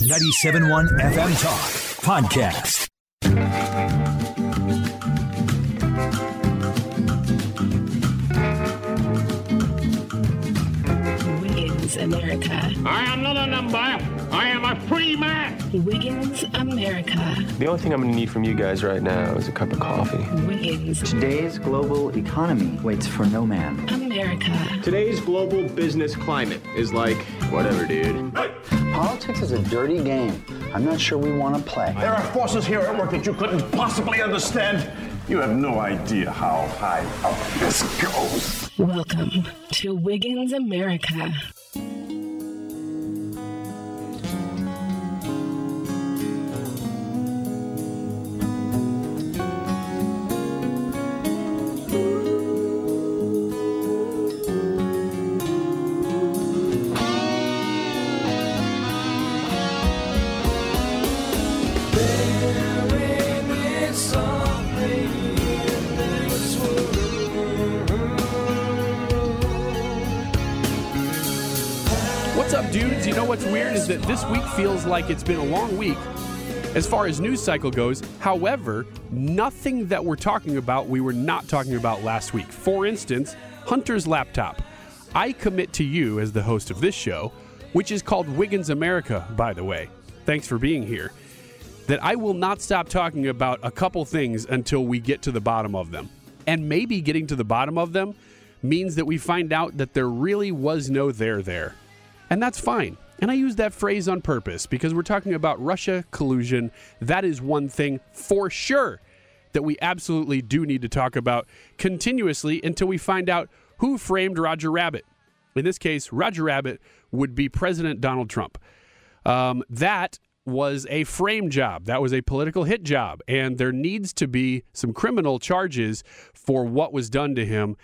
97.1 FM Talk Podcast. Wiggins America. I am not a number. I am a free man. Wiggins America. The only thing I'm going to need from you guys right now is a cup of coffee. Wiggins Today's global economy waits for no man. America. Today's global business climate is like, Whatever, dude. Politics is a dirty game. I'm not sure we want to play. There are forces here at work that you couldn't possibly understand. You have no idea how high up this goes. Welcome to Wiggins America. That this week feels like it's been a long week as far as news cycle goes. However, nothing that we're talking about we were not talking about last week. For instance, Hunter's laptop. I commit to you as the host of this show, which is called Wiggins America, by the way. Thanks for being here. That I will not stop talking about a couple things until we get to the bottom of them. And maybe getting to the bottom of them means that we find out that there really was no there there. And that's fine. And I use that phrase on purpose because we're talking about Russia collusion. That is one thing for sure that we absolutely do need to talk about continuously until we find out who framed Roger Rabbit. In this case, Roger Rabbit would be President Donald Trump. Um, that was a frame job. That was a political hit job. And there needs to be some criminal charges for what was done to him.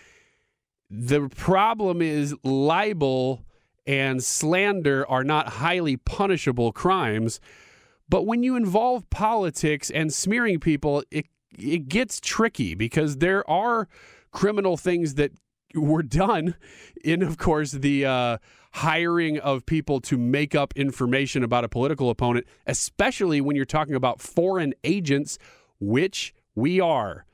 The problem is libel and slander are not highly punishable crimes. But when you involve politics and smearing people, it, it gets tricky because there are criminal things that were done in, of course, the uh, hiring of people to make up information about a political opponent, especially when you're talking about foreign agents, which we are.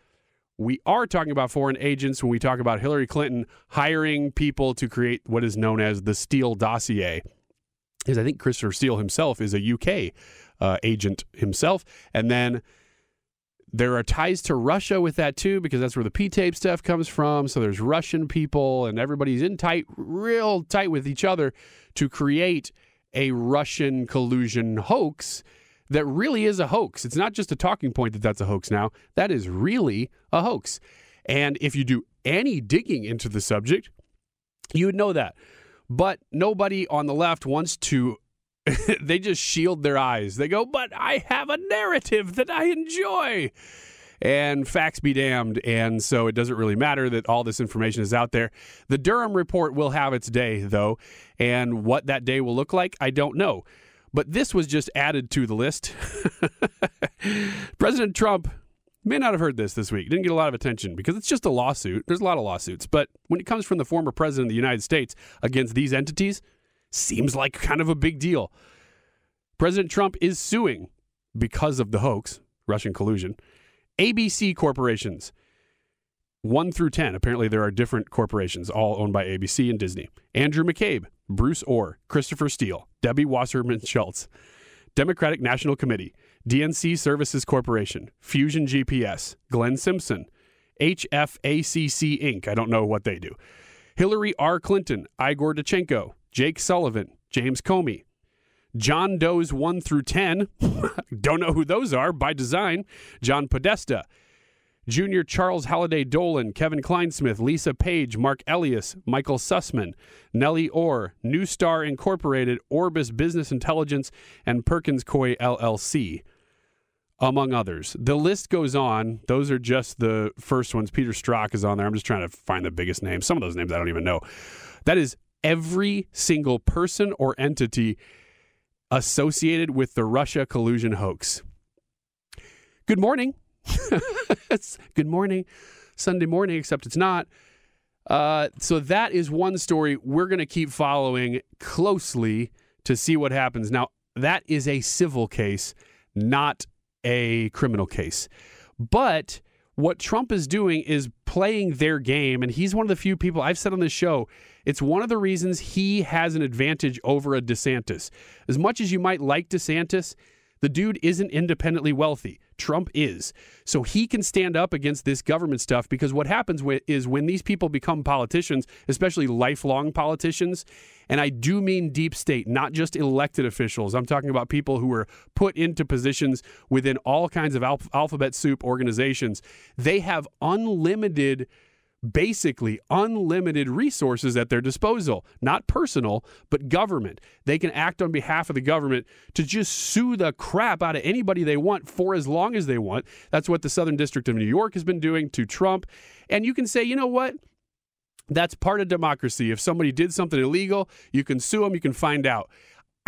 We are talking about foreign agents when we talk about Hillary Clinton hiring people to create what is known as the Steele dossier. Because I think Christopher Steele himself is a UK uh, agent himself. And then there are ties to Russia with that too, because that's where the P tape stuff comes from. So there's Russian people, and everybody's in tight, real tight with each other to create a Russian collusion hoax that really is a hoax. It's not just a talking point that that's a hoax now. That is really a hoax. And if you do any digging into the subject, you would know that. But nobody on the left wants to, they just shield their eyes. They go, but I have a narrative that I enjoy. And facts be damned. And so it doesn't really matter that all this information is out there. The Durham report will have its day, though. And what that day will look like, I don't know. But this was just added to the list. President Trump may not have heard this this week. Didn't get a lot of attention because it's just a lawsuit. There's a lot of lawsuits. But when it comes from the former president of the United States against these entities, seems like kind of a big deal. President Trump is suing because of the hoax, Russian collusion, ABC corporations. 1 through 10. Apparently, there are different corporations, all owned by ABC and Disney. Andrew McCabe, Bruce Ohr, Christopher Steele, Debbie Wasserman Schultz, Democratic National Committee, DNC Services Corporation, Fusion GPS, Glenn Simpson, HFACC Inc. I don't know what they do. Hillary R. Clinton, Igor Danchenko, Jake Sullivan, James Comey, John Doe's 1 through 10. don't know who those are by design. John Podesta, Junior Charles Halliday Dolan, Kevin Clinesmith, Lisa Page, Marc Elias, Michael Sussmann, Nellie Ohr, New Star Incorporated, Orbis Business Intelligence, and Perkins Coie LLC, among others. The list goes on. Those are just the first ones. Peter Strzok is on there. I'm just trying to find the biggest names. Some of those names I don't even know. That is every single person or entity associated with the Russia collusion hoax. Good morning. It's good morning, Sunday morning, except it's not. Uh, so that is one story we're going to keep following closely to see what happens. Now, that is a civil case, not a criminal case. But what Trump is doing is playing their game, and he's one of the few people I've said on this show. It's one of the reasons he has an advantage over a DeSantis. As much as you might like DeSantis, the dude isn't independently wealthy. Trump is. So he can stand up against this government stuff because what happens is when these people become politicians, especially lifelong politicians, and I do mean deep state, not just elected officials. I'm talking about people who were put into positions within all kinds of alph- alphabet soup organizations. They have unlimited basically unlimited resources at their disposal, not personal, but government. They can act on behalf of the government to just sue the crap out of anybody they want for as long as they want. That's what the Southern District of New York has been doing to Trump. And you can say, you know what? That's part of democracy. If somebody did something illegal, you can sue them, you can find out.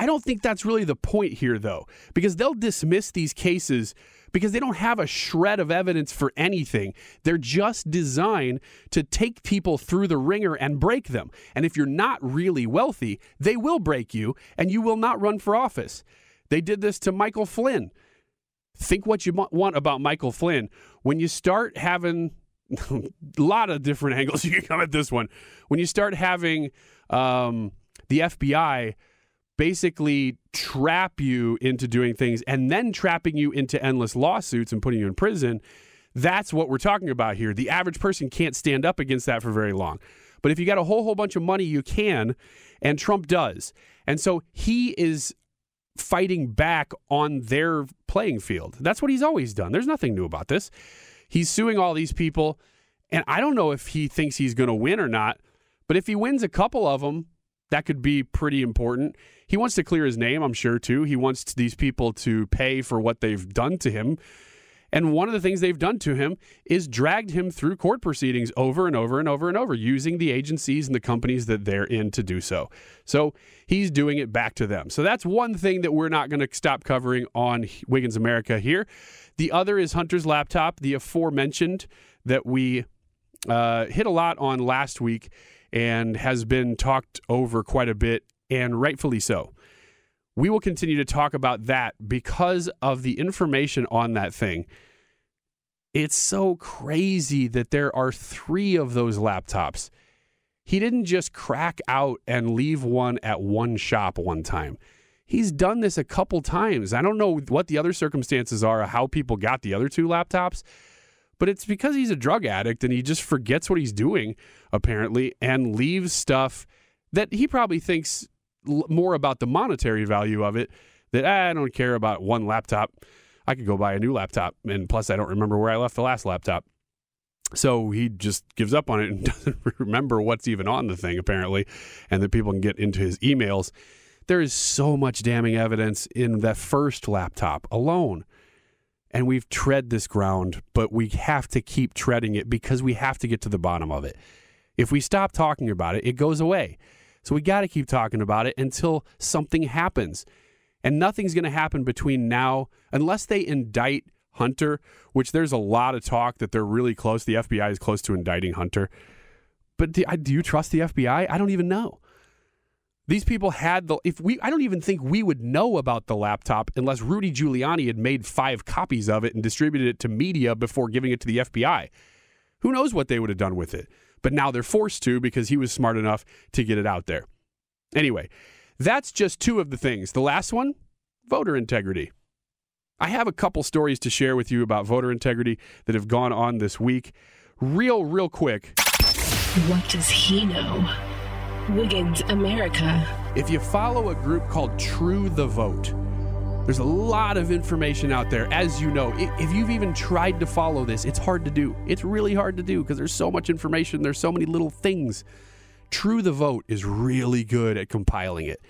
I don't think that's really the point here, though, because they'll dismiss these cases because they don't have a shred of evidence for anything. They're just designed to take people through the wringer and break them. And if you're not really wealthy, they will break you and you will not run for office. They did this to Michael Flynn. Think what you want about Michael Flynn. When you start having a lot of different angles, you can come at this one. When you start having um, the FBI basically trap you into doing things and then trapping you into endless lawsuits and putting you in prison. That's what we're talking about here. The average person can't stand up against that for very long. But if you got a whole whole bunch of money, you can, and Trump does. And so he is fighting back on their playing field. That's what he's always done. There's nothing new about this. He's suing all these people, and I don't know if he thinks he's going to win or not. But if he wins a couple of them, that could be pretty important. He wants to clear his name, I'm sure, too. He wants these people to pay for what they've done to him. And one of the things they've done to him is dragged him through court proceedings over and over and over and over, using the agencies and the companies that they're in to do so. So he's doing it back to them. So that's one thing that we're not going to stop covering on Wiggins America here. The other is Hunter's laptop, the aforementioned that we uh, hit a lot on last week and has been talked over quite a bit, and rightfully so. We will continue to talk about that because of the information on that thing. It's so crazy that there are three of those laptops. He didn't just crack out and leave one at one shop one time. He's done this a couple times. I don't know what the other circumstances are, how people got the other two laptops, but it's because he's a drug addict and he just forgets what he's doing, apparently, and leaves stuff that he probably thinks more about the monetary value of it. That ah, I don't care about one laptop. I could go buy a new laptop. And plus, I don't remember where I left the last laptop. So he just gives up on it and doesn't remember what's even on the thing, apparently, and that people can get into his emails. There is so much damning evidence in that first laptop alone and we've tread this ground, but we have to keep treading it because we have to get to the bottom of it. If we stop talking about it, it goes away. So we got to keep talking about it until something happens. And nothing's going to happen between now unless they indict Hunter, which there's a lot of talk that they're really close. The FBI is close to indicting Hunter. But do, do you trust the FBI? I don't even know. These people had the if we I don't even think we would know about the laptop unless Rudy Giuliani had made 5 copies of it and distributed it to media before giving it to the FBI. Who knows what they would have done with it? But now they're forced to because he was smart enough to get it out there. Anyway, that's just two of the things. The last one, voter integrity. I have a couple stories to share with you about voter integrity that have gone on this week. Real, real quick. What does he know? Wiggins America. If you follow a group called True the Vote, There's a lot of information out there, as you know. If you've even tried to follow this, it's hard to do. It's really hard to do because there's so much information, there's so many little things. True the Vote is really good at compiling it.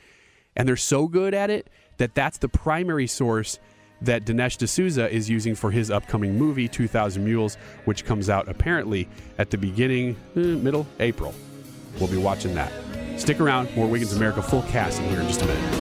And they're so good at it that that's the primary source that Dinesh D'Souza is using for his upcoming movie, 2000 Mules, which comes out apparently at the beginning, eh, middle April. We'll be watching that. Stick around. More Wiggins America full cast in here in just a minute.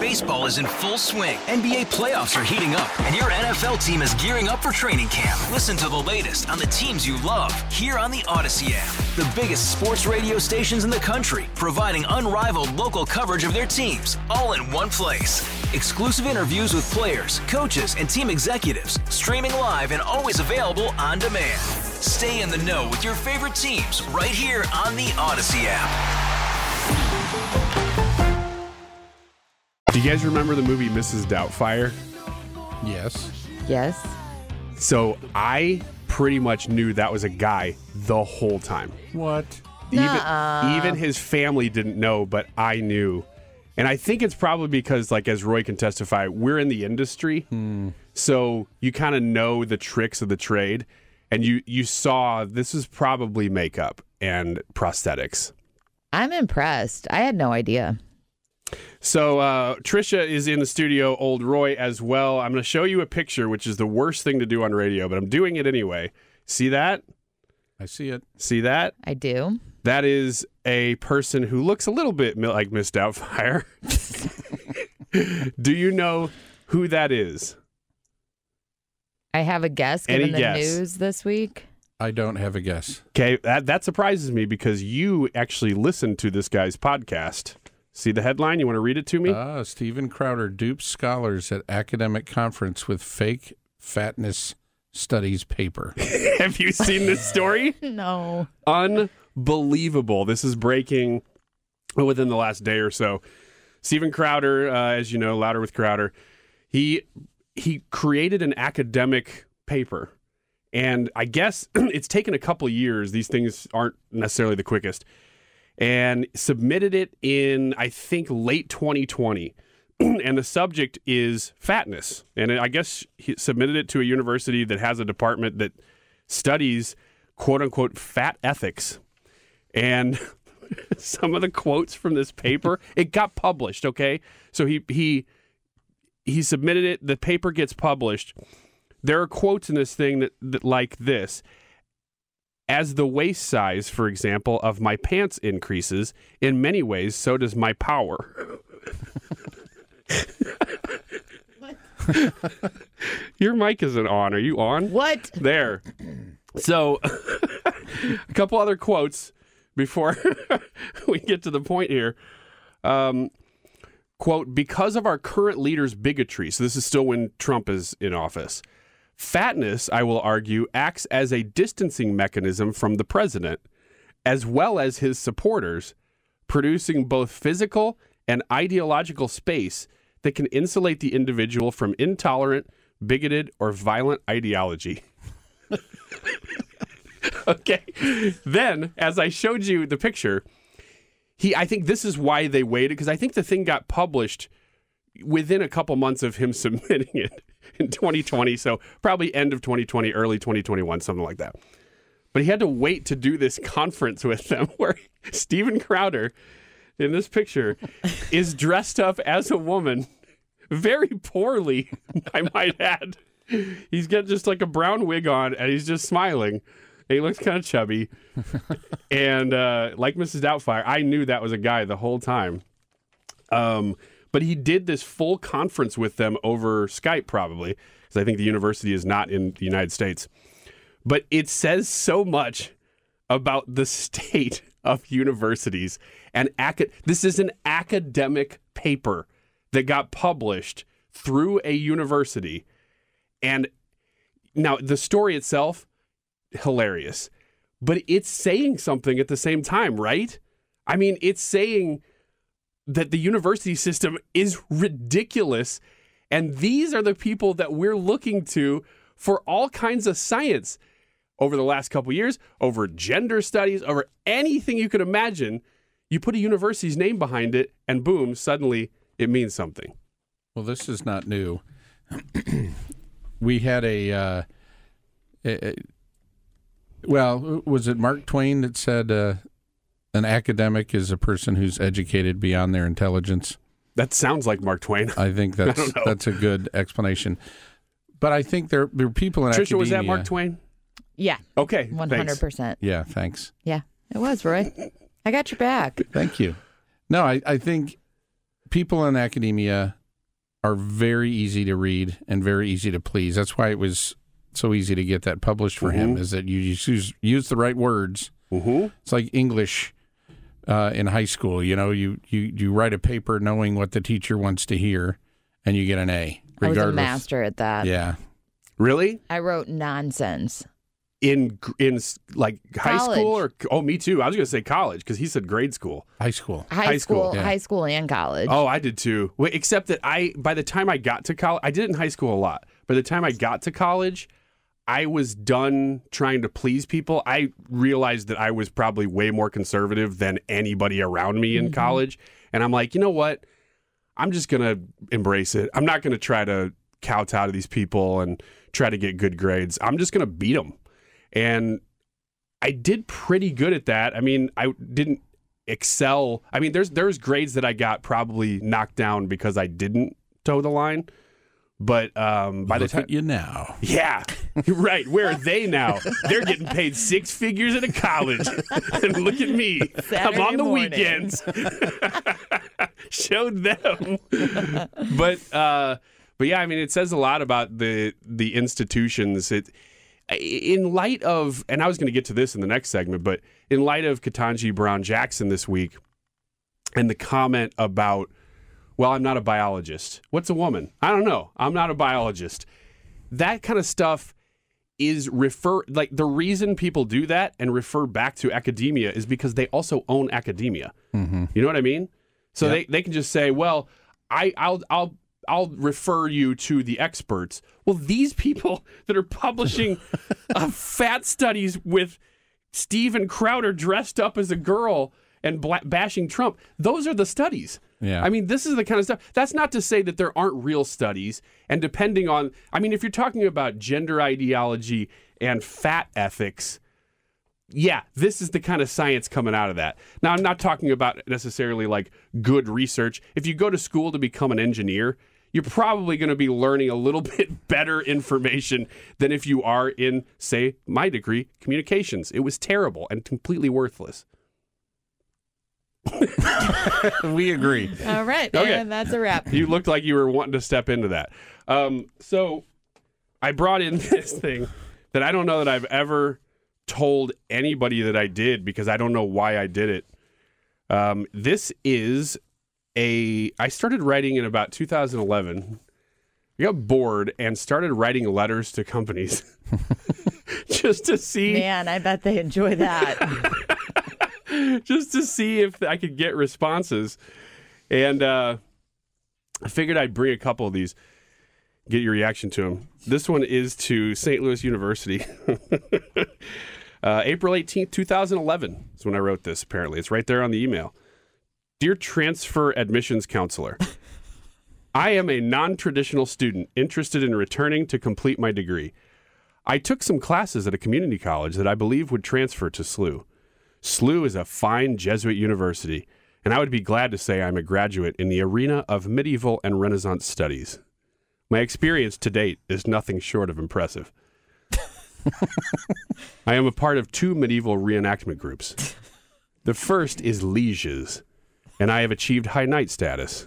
Baseball is in full swing. NBA playoffs are heating up, and your NFL team is gearing up for training camp. Listen to the latest on the teams you love here on the Odyssey app. The biggest sports radio stations in the country, providing unrivaled local coverage of their teams, all in one place. Exclusive interviews with players, coaches, and team executives, streaming live and always available on demand. Stay in the know with your favorite teams right here on the Odyssey app. Do you guys remember the movie Mrs. Doubtfire? Yes. Yes. So I pretty much knew that was a guy the whole time. What? Nuh-uh. Even, even his family didn't know, but I knew. And I think it's probably because, like, as Roy can testify, we're in the industry. Hmm. So you kind of know the tricks of the trade. And you, you saw this is probably makeup and prosthetics. I'm impressed. I had no idea. So uh, Trisha is in the studio, old Roy as well. I'm going to show you a picture, which is the worst thing to do on radio, but I'm doing it anyway. See that? I see it. See that? I do. That is a person who looks a little bit like Miss Doubtfire. do you know who that is? I have a guess Any the guess? news this week. I don't have a guess. Okay, that that surprises me because you actually listened to this guy's podcast. See the headline? You want to read it to me? Ah, Steven Crowder dupes scholars at academic conference with fake fatness studies paper. Have you seen this story? No. unbelievable. This is breaking within the last day or so. Steven Crowder, uh, as you know, louder with Crowder, he he created an academic paper, and I guess it's taken a couple years. These things aren't necessarily the quickest, and submitted it in I think late 2020. and the subject is fatness. And I guess he submitted it to a university that has a department that studies quote unquote fat ethics. And some of the quotes from this paper, it got published, okay? So he he he submitted it, the paper gets published. There are quotes in this thing that, that like this. As the waist size, for example, of my pants increases, in many ways, so does my power. Your mic isn't on. Are you on? What? There. So, a couple other quotes before we get to the point here. Um, quote, because of our current leader's bigotry, so this is still when Trump is in office, fatness, I will argue, acts as a distancing mechanism from the president, as well as his supporters, producing both physical and ideological space that can insulate the individual from intolerant, bigoted, or violent ideology. okay. Then, as I showed you the picture, he I think this is why they waited because I think the thing got published within a couple months of him submitting it in 2020, so probably end of 2020, early 2021, something like that. But he had to wait to do this conference with them where Steven Crowder in this picture is dressed up as a woman very poorly, I might add. He's got just like a brown wig on and he's just smiling. He looks kind of chubby. and uh, like Mrs. Doubtfire, I knew that was a guy the whole time. Um, but he did this full conference with them over Skype, probably, because I think the university is not in the United States. But it says so much about the state of universities and acad- this is an academic paper that got published through a university and now the story itself hilarious. But it's saying something at the same time right? I mean it's saying that the university system is ridiculous and these are the people that we're looking to for all kinds of science over the last couple years over gender studies over anything you could imagine. You put a university's name behind it and boom suddenly it means something. Well, this is not new. we had a, uh, a, well, was it Mark Twain that said uh, an academic is a person who's educated beyond their intelligence? That sounds like Mark Twain. I think that's don't know. that's a good explanation. But I think there there are people in Trisha, academia. was that Mark Twain? Yeah. Okay. Hundred percent. Yeah, thanks. Yeah. It was, Roy. I got your back. Thank you. No, I, I think people in academia are very easy to read and very easy to please. That's why it was so easy to get that published for him. Is that you use use the right words. Mm-hmm. It's like English uh, in high school. You know, you, you you write a paper knowing what the teacher wants to hear, and you get an A. I was a master at that. Yeah. Really? I wrote nonsense. In in like high College. school or oh, me too. I was going to say college because he said grade school. High school. High, High school, school, yeah. high school and college. Oh, I did too. Wait, except that I by the time I got to college, I did it in high school a lot. By the time I got to college, I was done trying to please people. I realized that I was probably way more conservative than anybody around me in mm-hmm. college, and I'm like, you know what? I'm just gonna embrace it. I'm not gonna try to kowtow to these people and try to get good grades. I'm just gonna beat them, and I did pretty good at that. I mean, I didn't excel. I mean, there's there's grades that I got probably knocked down because I didn't toe the line. But um, by Look the time, you now. yeah, right. Where are they now? They're getting paid six figures at a college, and look at me. I'm on the morning. weekends. Showed them, but uh, but yeah, I mean, it says a lot about the the institutions. It in light of, and I was going to get to this in the next segment, but in light of Ketanji Brown Jackson this week, and the comment about, well, I'm not a biologist. What's a woman? I don't know. I'm not a biologist. That kind of stuff is refer like the reason people do that and refer back to academia is because they also own academia. You know what I mean? So Yep. they, they can just say, well, I I'll I'll I'll refer you to the experts. Well, these people that are publishing uh, fat studies with Steven Crowder dressed up as a girl and bla- bashing Trump, those are the studies. Yeah. I mean, this is the kind of stuff. That's not to say that there aren't real studies. And depending on, I mean, if you're talking about gender ideology and fat ethics, yeah, this is the kind of science coming out of that. Now, I'm not talking about necessarily like good research. If you go to school to become an engineer, you're probably going to be learning a little bit better information than if you are in, say, my degree, communications. It was terrible and completely worthless. we agree. All right. Okay. And that's a wrap. You looked like you were wanting to step into that. Um, so I brought in this thing that I don't know that I've ever told anybody that I did because I don't know why I did it. Um, this is a. I started writing in about 2011. I got bored and started writing letters to companies just to see Man, I bet they enjoy that. just to see if I could get responses. And uh, I figured I'd bring a couple of these, get your reaction to them. This one is to St. Louis University. uh, April 18th, 2011 is when I wrote this, apparently. It's right there on the email. Dear Transfer Admissions Counselor, I am a non traditional student interested in returning to complete my degree. I took some classes at a community college that I believe would transfer to SLU. SLU is a fine Jesuit university, and I would be glad to say I'm a graduate in the arena of medieval and Renaissance studies. My experience to date is nothing short of impressive. I am a part of two medieval reenactment groups. The first is Lieges, and I have achieved high knight status.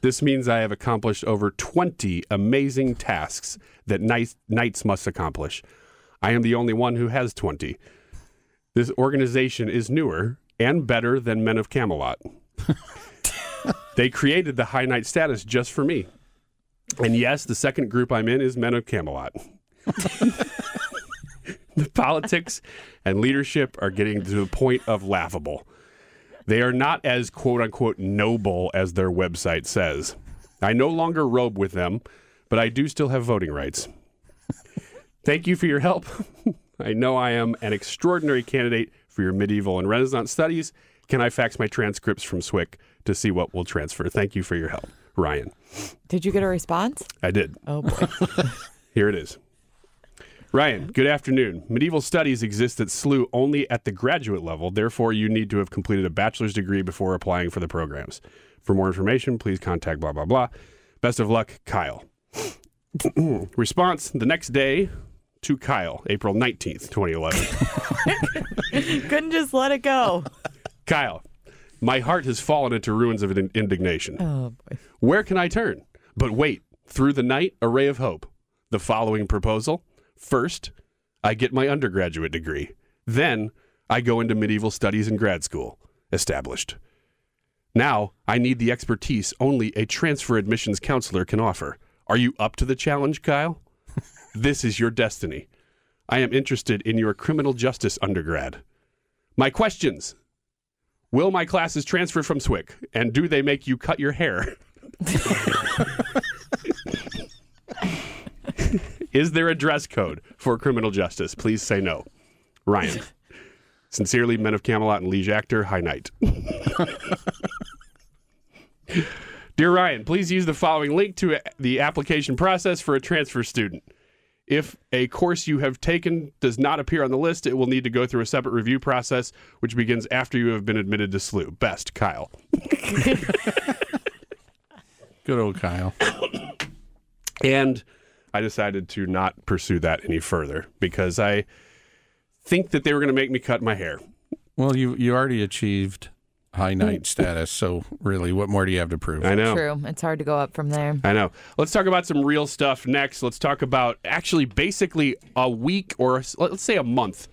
This means I have accomplished over 20 amazing tasks that knights, knights must accomplish. I am the only one who has 20. This organization is newer and better than Men of Camelot. they created the High Knight status just for me. And yes, the second group I'm in is Men of Camelot. the politics and leadership are getting to the point of laughable. They are not as quote unquote noble as their website says. I no longer robe with them, but I do still have voting rights. Thank you for your help. I know I am an extraordinary candidate for your medieval and Renaissance studies. Can I fax my transcripts from SWIC to see what will transfer? Thank you for your help, Ryan. Did you get a response? I did. Oh boy. Here it is. Ryan, good afternoon. Medieval studies exist at SLU only at the graduate level. Therefore, you need to have completed a bachelor's degree before applying for the programs. For more information, please contact blah, blah, blah. Best of luck, Kyle. Response the next day to Kyle, April 19th, 2011. Couldn't just let it go. Kyle, my heart has fallen into ruins of indignation. Oh boy. Where can I turn? But wait, through the night, a ray of hope. The following proposal. First, I get my undergraduate degree. Then, I go into medieval studies in grad school. Established. Now, I need the expertise only a transfer admissions counselor can offer. Are you up to the challenge, Kyle? This is your destiny. I am interested in your criminal justice undergrad. My questions Will my classes transfer from SWIC? And do they make you cut your hair? Is there a dress code for criminal justice? Please say no. Ryan. Sincerely, Men of Camelot and Liege Actor, High Knight. Dear Ryan, please use the following link to the application process for a transfer student. If a course you have taken does not appear on the list, it will need to go through a separate review process, which begins after you have been admitted to SLU. Best, Kyle. Good old Kyle. And I decided to not pursue that any further because I think that they were going to make me cut my hair. Well, you you already achieved high knight status, so really, what more do you have to prove? I know. True. It's hard to go up from there. I know. Let's talk about some real stuff next. Let's talk about actually basically a week or let's say a month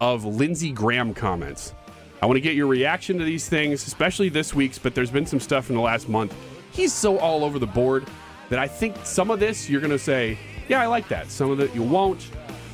of Lindsey Graham comments. I want to get your reaction to these things, especially this week's, but there's been some stuff in the last month. He's so all over the board that I think some of this you're going to say, yeah, I like that. Some of it you won't.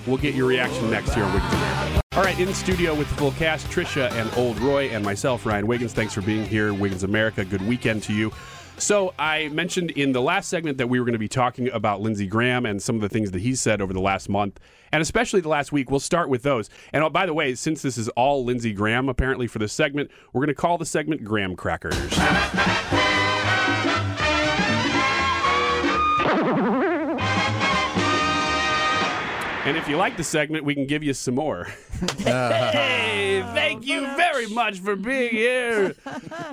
We'll get your reaction next here on Wiggins America. All right, in studio with the full cast, Trisha and Old Roy and myself, Ryan Wiggins. Thanks for being here, Wiggins America. Good weekend to you. So I mentioned in the last segment that we were going to be talking about Lindsey Graham and some of the things that he said over the last month, and especially the last week. We'll start with those. And oh, by the way, since this is all Lindsey Graham apparently for this segment, we're going to call the segment Graham Crackers. And if you like the segment, we can give you some more. hey, thank you very much for being here.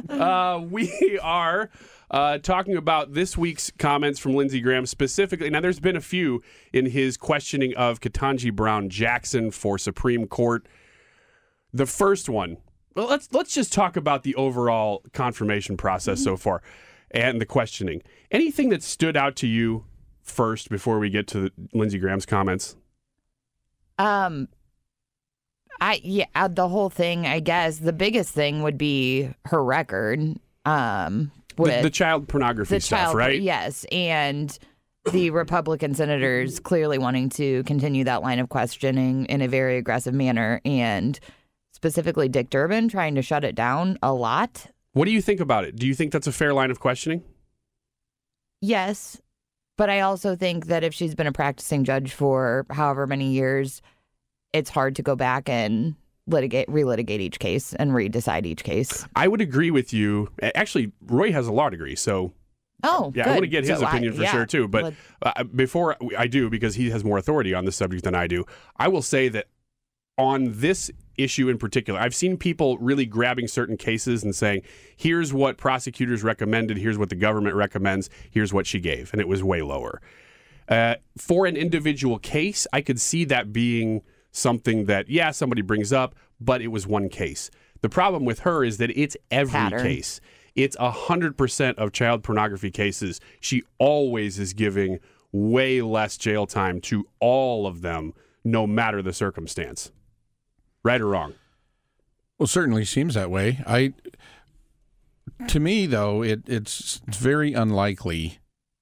Uh, we are uh, talking about this week's comments from Lindsey Graham specifically. Now, there's been a few in his questioning of Ketanji Brown Jackson for Supreme Court. The first one, well, let's let's just talk about the overall confirmation process so far and the questioning. Anything that stood out to you first before we get to Lindsey Graham's comments? Um, I yeah, uh, the whole thing. I guess the biggest thing would be her record. Um, with the, the child pornography the stuff, child, right? Yes, and the Republican senators clearly wanting to continue that line of questioning in a very aggressive manner, and specifically Dick Durbin trying to shut it down a lot. What do you think about it? Do you think that's a fair line of questioning? Yes, but I also think that if she's been a practicing judge for however many years, it's hard to go back and litigate, relitigate each case and redecide each case. I would agree with you. Actually, Roy has a law degree, so Oh, yeah, good. I want to get his So I- opinion for yeah. sure too. But uh, before I do, because he has more authority on this subject than I do, I will say that on this issue in particular, I've seen people really grabbing certain cases and saying, "Here's what prosecutors recommended. Here's what the government recommends. Here's what she gave," and it was way lower. Uh, for an individual case, I could see that being something that, yeah, somebody brings up, but it was one case. The problem with her is that it's every Pattern. case. It's 100% of child pornography cases. She always is giving way less jail time to all of them, no matter the circumstance. Right or wrong? Well, certainly seems that way. I, to me though, it it's very unlikely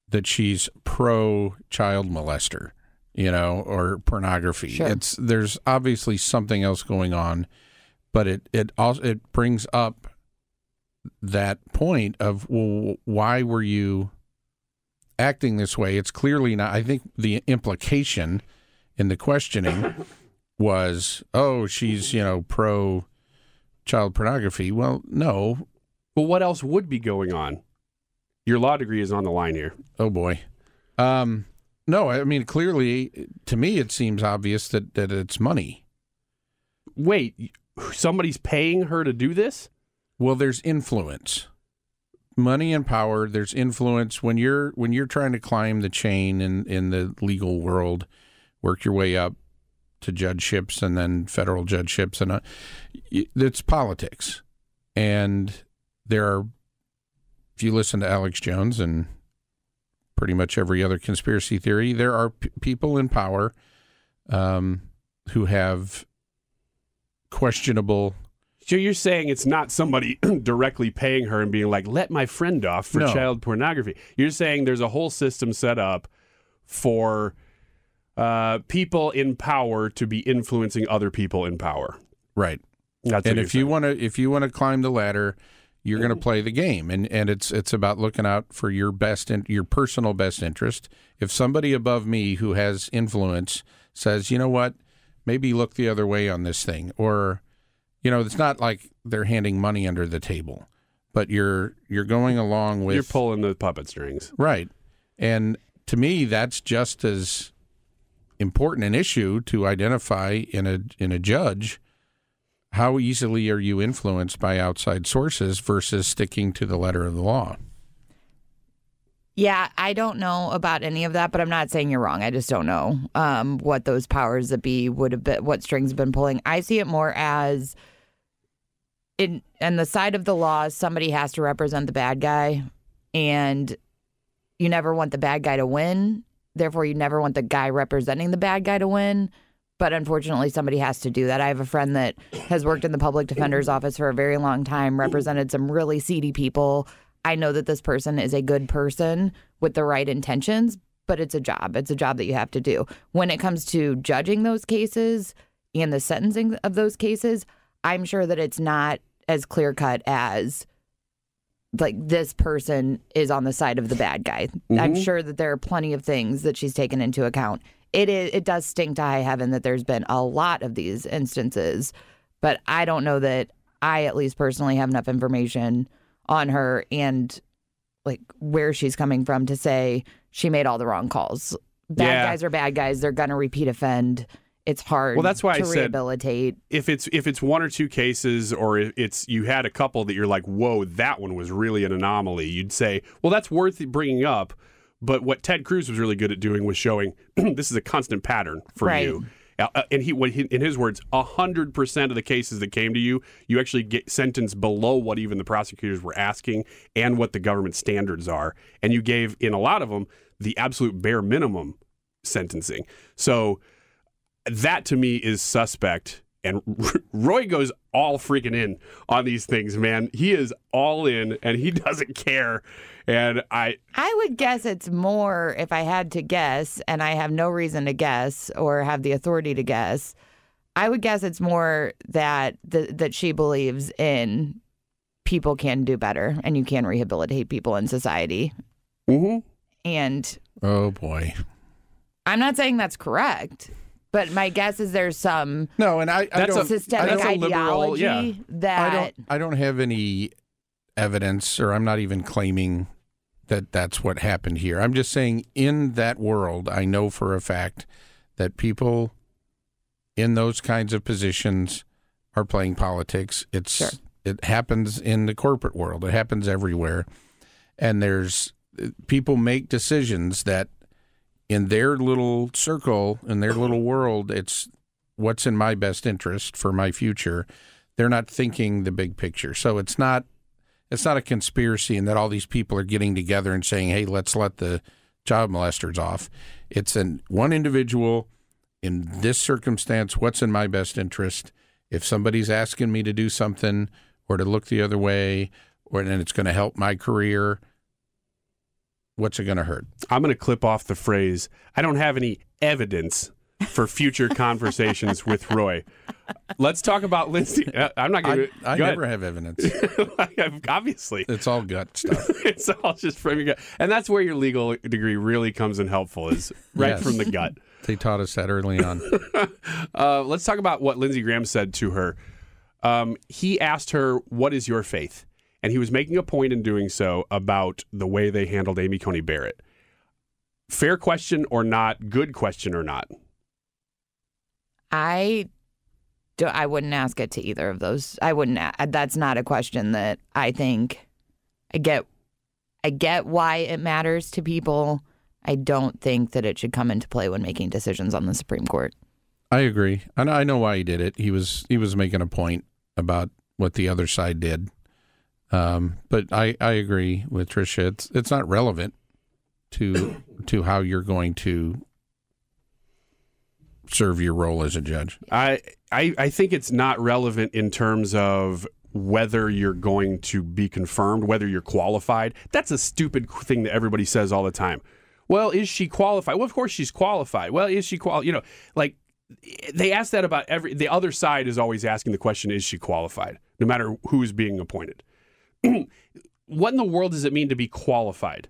that she's pro child molester, you know, or pornography. Sure. It's there's obviously something else going on, but it it also it brings up that point of well, why were you acting this way? It's clearly not. I think the implication in the questioning was, oh, she's you know pro child pornography. Well, no, But what else would be going on? Your law degree is on the line here. Oh boy. Um, no, I mean clearly to me it seems obvious that that it's money. Wait, somebody's paying her to do this? Well, there's influence. Money and power, there's influence when you're when you're trying to climb the chain in in the legal world, work your way up to judgeships and then federal judgeships and uh, it's politics. And there are if you listen to Alex Jones and pretty much every other conspiracy theory, there are p- people in power um, who have questionable. So you're saying it's not somebody directly paying her and being like, "Let my friend off for No. child pornography." You're saying there's a whole system set up for uh, people in power to be influencing other people in power. Right. That's and if you're want to, if you want to climb the ladder, you're going to play the game, and and it's it's about looking out for your best and your personal best interest. If somebody above me who has influence says, you know what, maybe look the other way on this thing, or you know, it's not like they're handing money under the table, but you're you're going along with you're pulling the puppet strings. Right. And to me, that's just as important an issue to identify in a in a judge. How easily are you influenced by outside sources versus sticking to the letter of the law? Yeah, I don't know about any of that, but I'm not saying you're wrong. I just don't know um, what those powers that be would have been, what strings have been pulling. I see it more as in and the side of the law, somebody has to represent the bad guy, and you never want the bad guy to win. Therefore, you never want the guy representing the bad guy to win. But unfortunately, somebody has to do that. I have a friend that has worked in the public defender's office for a very long time, represented some really seedy people. I know that this person is a good person with the right intentions, but it's a job. It's a job that you have to do. When it comes to judging those cases and the sentencing of those cases, I'm sure that it's not as clear cut as like this person is on the side of the bad guy. I'm Mhm. sure that there are plenty of things that she's taken into account. It is it does stink to high heaven that there's been a lot of these instances, but I don't know that I at least personally have enough information on her and like where she's coming from to say she made all the wrong calls. Bad Yeah. guys are bad guys. They're gonna repeat offend. It's hard. Well, that's why I to said- rehabilitate. if it's if it's one or two cases or it's you had a couple that you're like whoa that one was really an anomaly you'd say well that's worth bringing up but what ted cruz was really good at doing was showing this is a constant pattern for Right. you Uh, uh, and he, he, in his words, hundred percent of the cases that came to you, you actually get sentenced below what even the prosecutors were asking and what the government standards are, and you gave in a lot of them the absolute bare minimum sentencing. So that to me is suspect. And Roy goes all freaking in on these things, man. He is all in and he doesn't care. And I, I would guess it's more if I had to guess, and I have no reason to guess or have the authority to guess. I would guess it's more that th- that she believes in people can do better and you can rehabilitate people in society. Mm-hmm. And Oh boy. I'm not saying that's correct, but my guess is there's some No, and I, I That's don't a systemic I don't- ideology I that don't I don't have any evidence or I'm not even claiming that that's what happened here. I'm just saying in that world I know for a fact that people in those kinds of positions are playing politics. It's it happens in the corporate world. It happens everywhere. And there's people make decisions that in their little circle, in their little world, it's what's in my best interest for my future. They're not thinking the big picture. So it's not it's not a conspiracy and that all these people are getting together and saying, "Hey, let's let the child molesters off." It's an one individual in this circumstance, what's in my best interest? If somebody's asking me to do something or to look the other way or then it's going to help my career, what's it going to hurt? I'm going to clip off the phrase, I don't have any evidence for future conversations with Roy. Let's talk about Lindsey. Uh, I'm not going to. I, I never have evidence. Obviously. It's all gut stuff. it's all just from your gut. And that's where your legal degree really comes in helpful, is right Yes. from the gut. They taught us that early on. uh, let's talk about what Lindsey Graham said to her. Um, he asked her, What is your faith? And he was making a point in doing so about the way they handled Amy Coney Barrett. Fair question or not? Good question or not? I do, I wouldn't ask it to either of those. I wouldn't. Uh, that's not a question that I think. I get. I get why it matters to people. I don't think that it should come into play when making decisions on the Supreme Court. I agree. I know, I know why he did it. He was he was making a point about what the other side did. Um, but I, I agree with Tricia. It's it's not relevant to to how you're going to serve your role as a judge. I, I I think it's not relevant in terms of whether you're going to be confirmed, whether you're qualified. That's a stupid thing that everybody says all the time. Well, is she qualified? Well, of course she's qualified. Well, is she qual? You know, like they ask that about every. The other side is always asking the question: Is she qualified? No matter who's being appointed. what in the world does it mean to be qualified?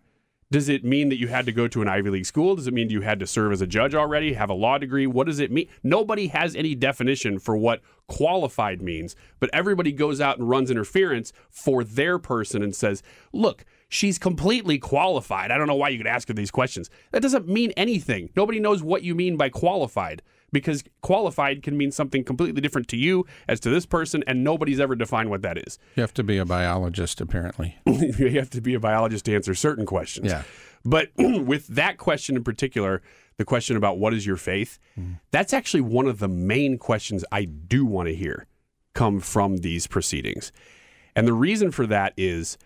Does it mean that you had to go to an Ivy League school? Does it mean you had to serve as a judge already, have a law degree? What does it mean? Nobody has any definition for what qualified means, but everybody goes out and runs interference for their person and says, look, she's completely qualified. I don't know why you could ask her these questions. That doesn't mean anything. Nobody knows what you mean by qualified because qualified can mean something completely different to you as to this person, and nobody's ever defined what that is. You have to be a biologist, apparently. you have to be a biologist to answer certain questions. Yeah. But with that question in particular, the question about what is your faith, mm. that's actually one of the main questions I do want to hear come from these proceedings. And the reason for that is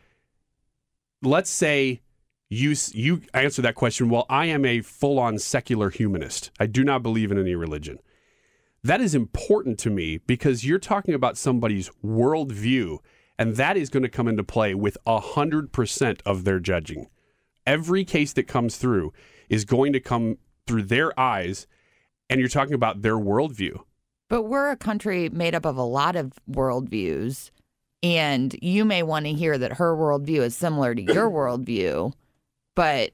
let's say you you answer that question, well, I am a full-on secular humanist. I do not believe in any religion. That is important to me because you're talking about somebody's worldview, and that is going to come into play with 100% of their judging. Every case that comes through is going to come through their eyes, and you're talking about their worldview. But we're a country made up of a lot of worldviews, and you may want to hear that her worldview is similar to your worldview, but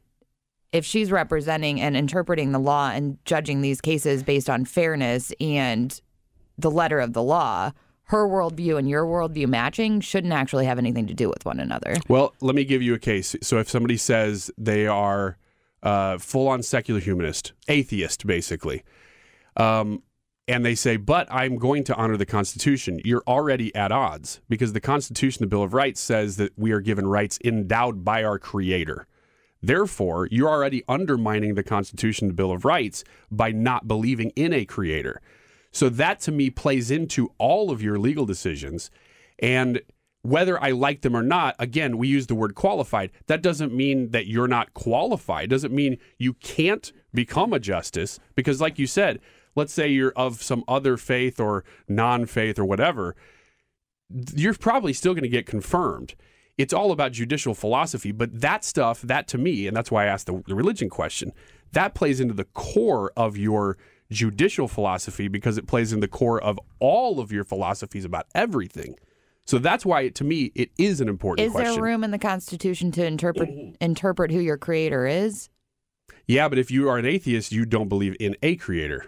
if she's representing and interpreting the law and judging these cases based on fairness and the letter of the law, her worldview and your worldview matching shouldn't actually have anything to do with one another. Well, let me give you a case. So if somebody says they are uh, full on secular humanist, atheist, basically, um, and they say, but I'm going to honor the Constitution, you're already at odds because the Constitution, the Bill of Rights, says that we are given rights endowed by our Creator. Therefore, you're already undermining the Constitution, the Bill of Rights, by not believing in a creator. So that to me plays into all of your legal decisions. And whether I like them or not, again, we use the word qualified. That doesn't mean that you're not qualified. It doesn't mean you can't become a justice because, like you said, let's say you're of some other faith or non faith or whatever, you're probably still going to get confirmed it's all about judicial philosophy. But that stuff, that to me, and that's why I asked the, the, religion question, that plays into the core of your judicial philosophy because it plays in the core of all of your philosophies about everything. So that's why, to me, it is an important is question. there room in the Constitution to interpret interpret who your creator is? Yeah, but if you are an atheist, you don't believe in a creator.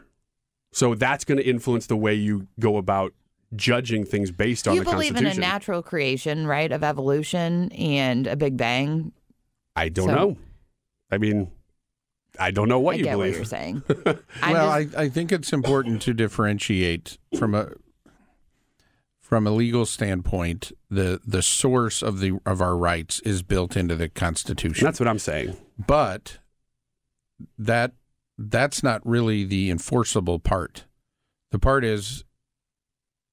So that's going to influence the way you go about judging things based on you the believe Constitution. in a natural creation, right, of evolution and a Big Bang. I don't So- know. I mean, I don't know what I you get believe. what you're saying. Well, just- I, I think it's important to differentiate from a from a legal standpoint. The the source of the of our rights is built into the Constitution. That's what I'm saying. but that that's not really the enforceable part. The part is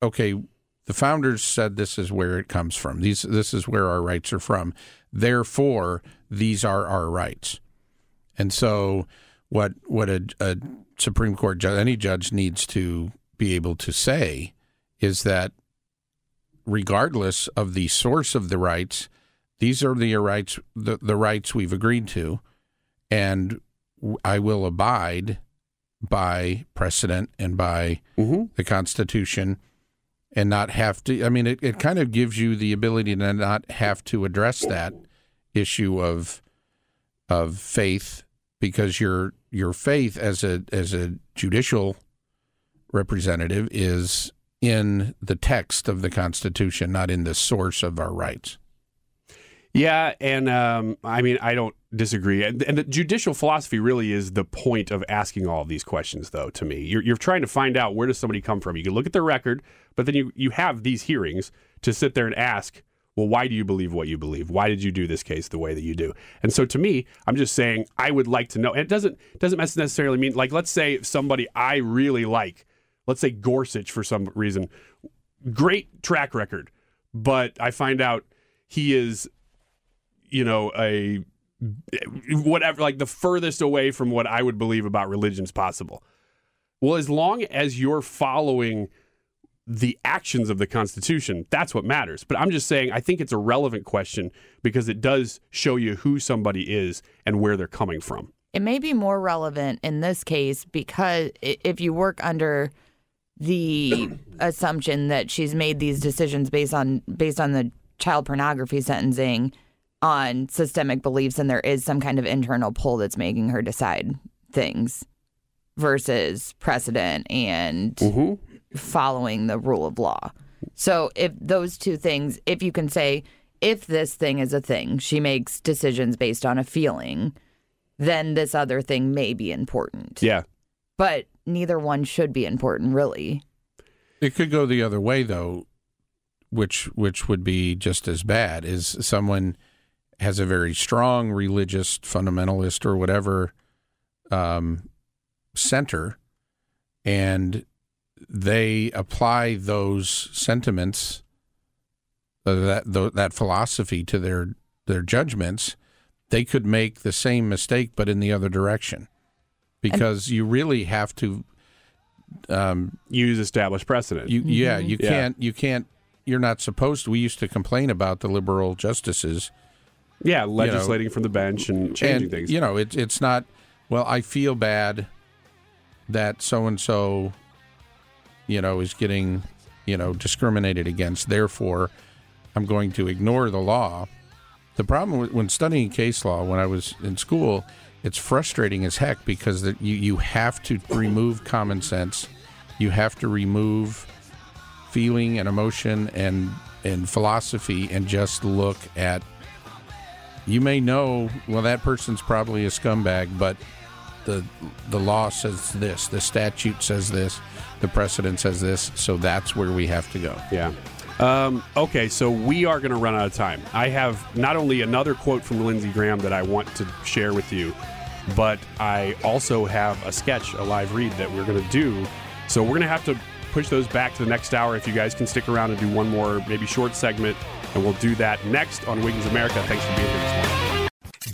okay, the founders said this is where it comes from. These this is where our rights are from. Therefore, these are our rights. And so what what a, a Supreme Court judge any judge needs to be able to say is that regardless of the source of the rights, these are the rights the, the rights we've agreed to and I will abide by precedent and by mm-hmm. the Constitution and not have to. I mean, it, it kind of gives you the ability to not have to address that issue of of faith because your your faith as a as a judicial representative is in the text of the Constitution, not in the source of our rights. Yeah, and um, I mean, I don't disagree. And, and the judicial philosophy really is the point of asking all of these questions, though. To me, you're, you're trying to find out where does somebody come from. You can look at their record, but then you you have these hearings to sit there and ask, well, why do you believe what you believe? Why did you do this case the way that you do? And so, to me, I'm just saying I would like to know. And it doesn't doesn't necessarily mean like let's say somebody I really like, let's say Gorsuch for some reason, great track record, but I find out he is you know, a whatever, like the furthest away from what I would believe about religions possible. Well, as long as you're following the actions of the Constitution, that's what matters. But I'm just saying, I think it's a relevant question because it does show you who somebody is and where they're coming from. It may be more relevant in this case because if you work under the assumption that she's made these decisions based on based on the child pornography sentencing on systemic beliefs and there is some kind of internal pull that's making her decide things versus precedent and mm-hmm. following the rule of law. So if those two things, if you can say if this thing is a thing, she makes decisions based on a feeling, then this other thing may be important. Yeah. But neither one should be important really. It could go the other way though, which which would be just as bad is someone has a very strong religious fundamentalist or whatever um, center, and they apply those sentiments, uh, that that philosophy to their their judgments, they could make the same mistake but in the other direction, because and, you really have to um, use established precedent. You, yeah, you yeah. can't you can't you're not supposed to. We used to complain about the liberal justices yeah, legislating you know, from the bench and changing and, things. You know, it's it's not. Well, I feel bad that so and so, you know, is getting, you know, discriminated against. Therefore, I'm going to ignore the law. The problem with, when studying case law when I was in school, it's frustrating as heck because that you you have to remove common sense, you have to remove feeling and emotion and and philosophy and just look at you may know, well, that person's probably a scumbag, but the the law says this, the statute says this, the precedent says this, so that's where we have to go. Yeah. Um, okay, so we are going to run out of time. I have not only another quote from Lindsey Graham that I want to share with you, but I also have a sketch, a live read that we're going to do. So we're going to have to push those back to the next hour. If you guys can stick around and do one more, maybe short segment and we'll do that next on Wings America. Thanks for being here.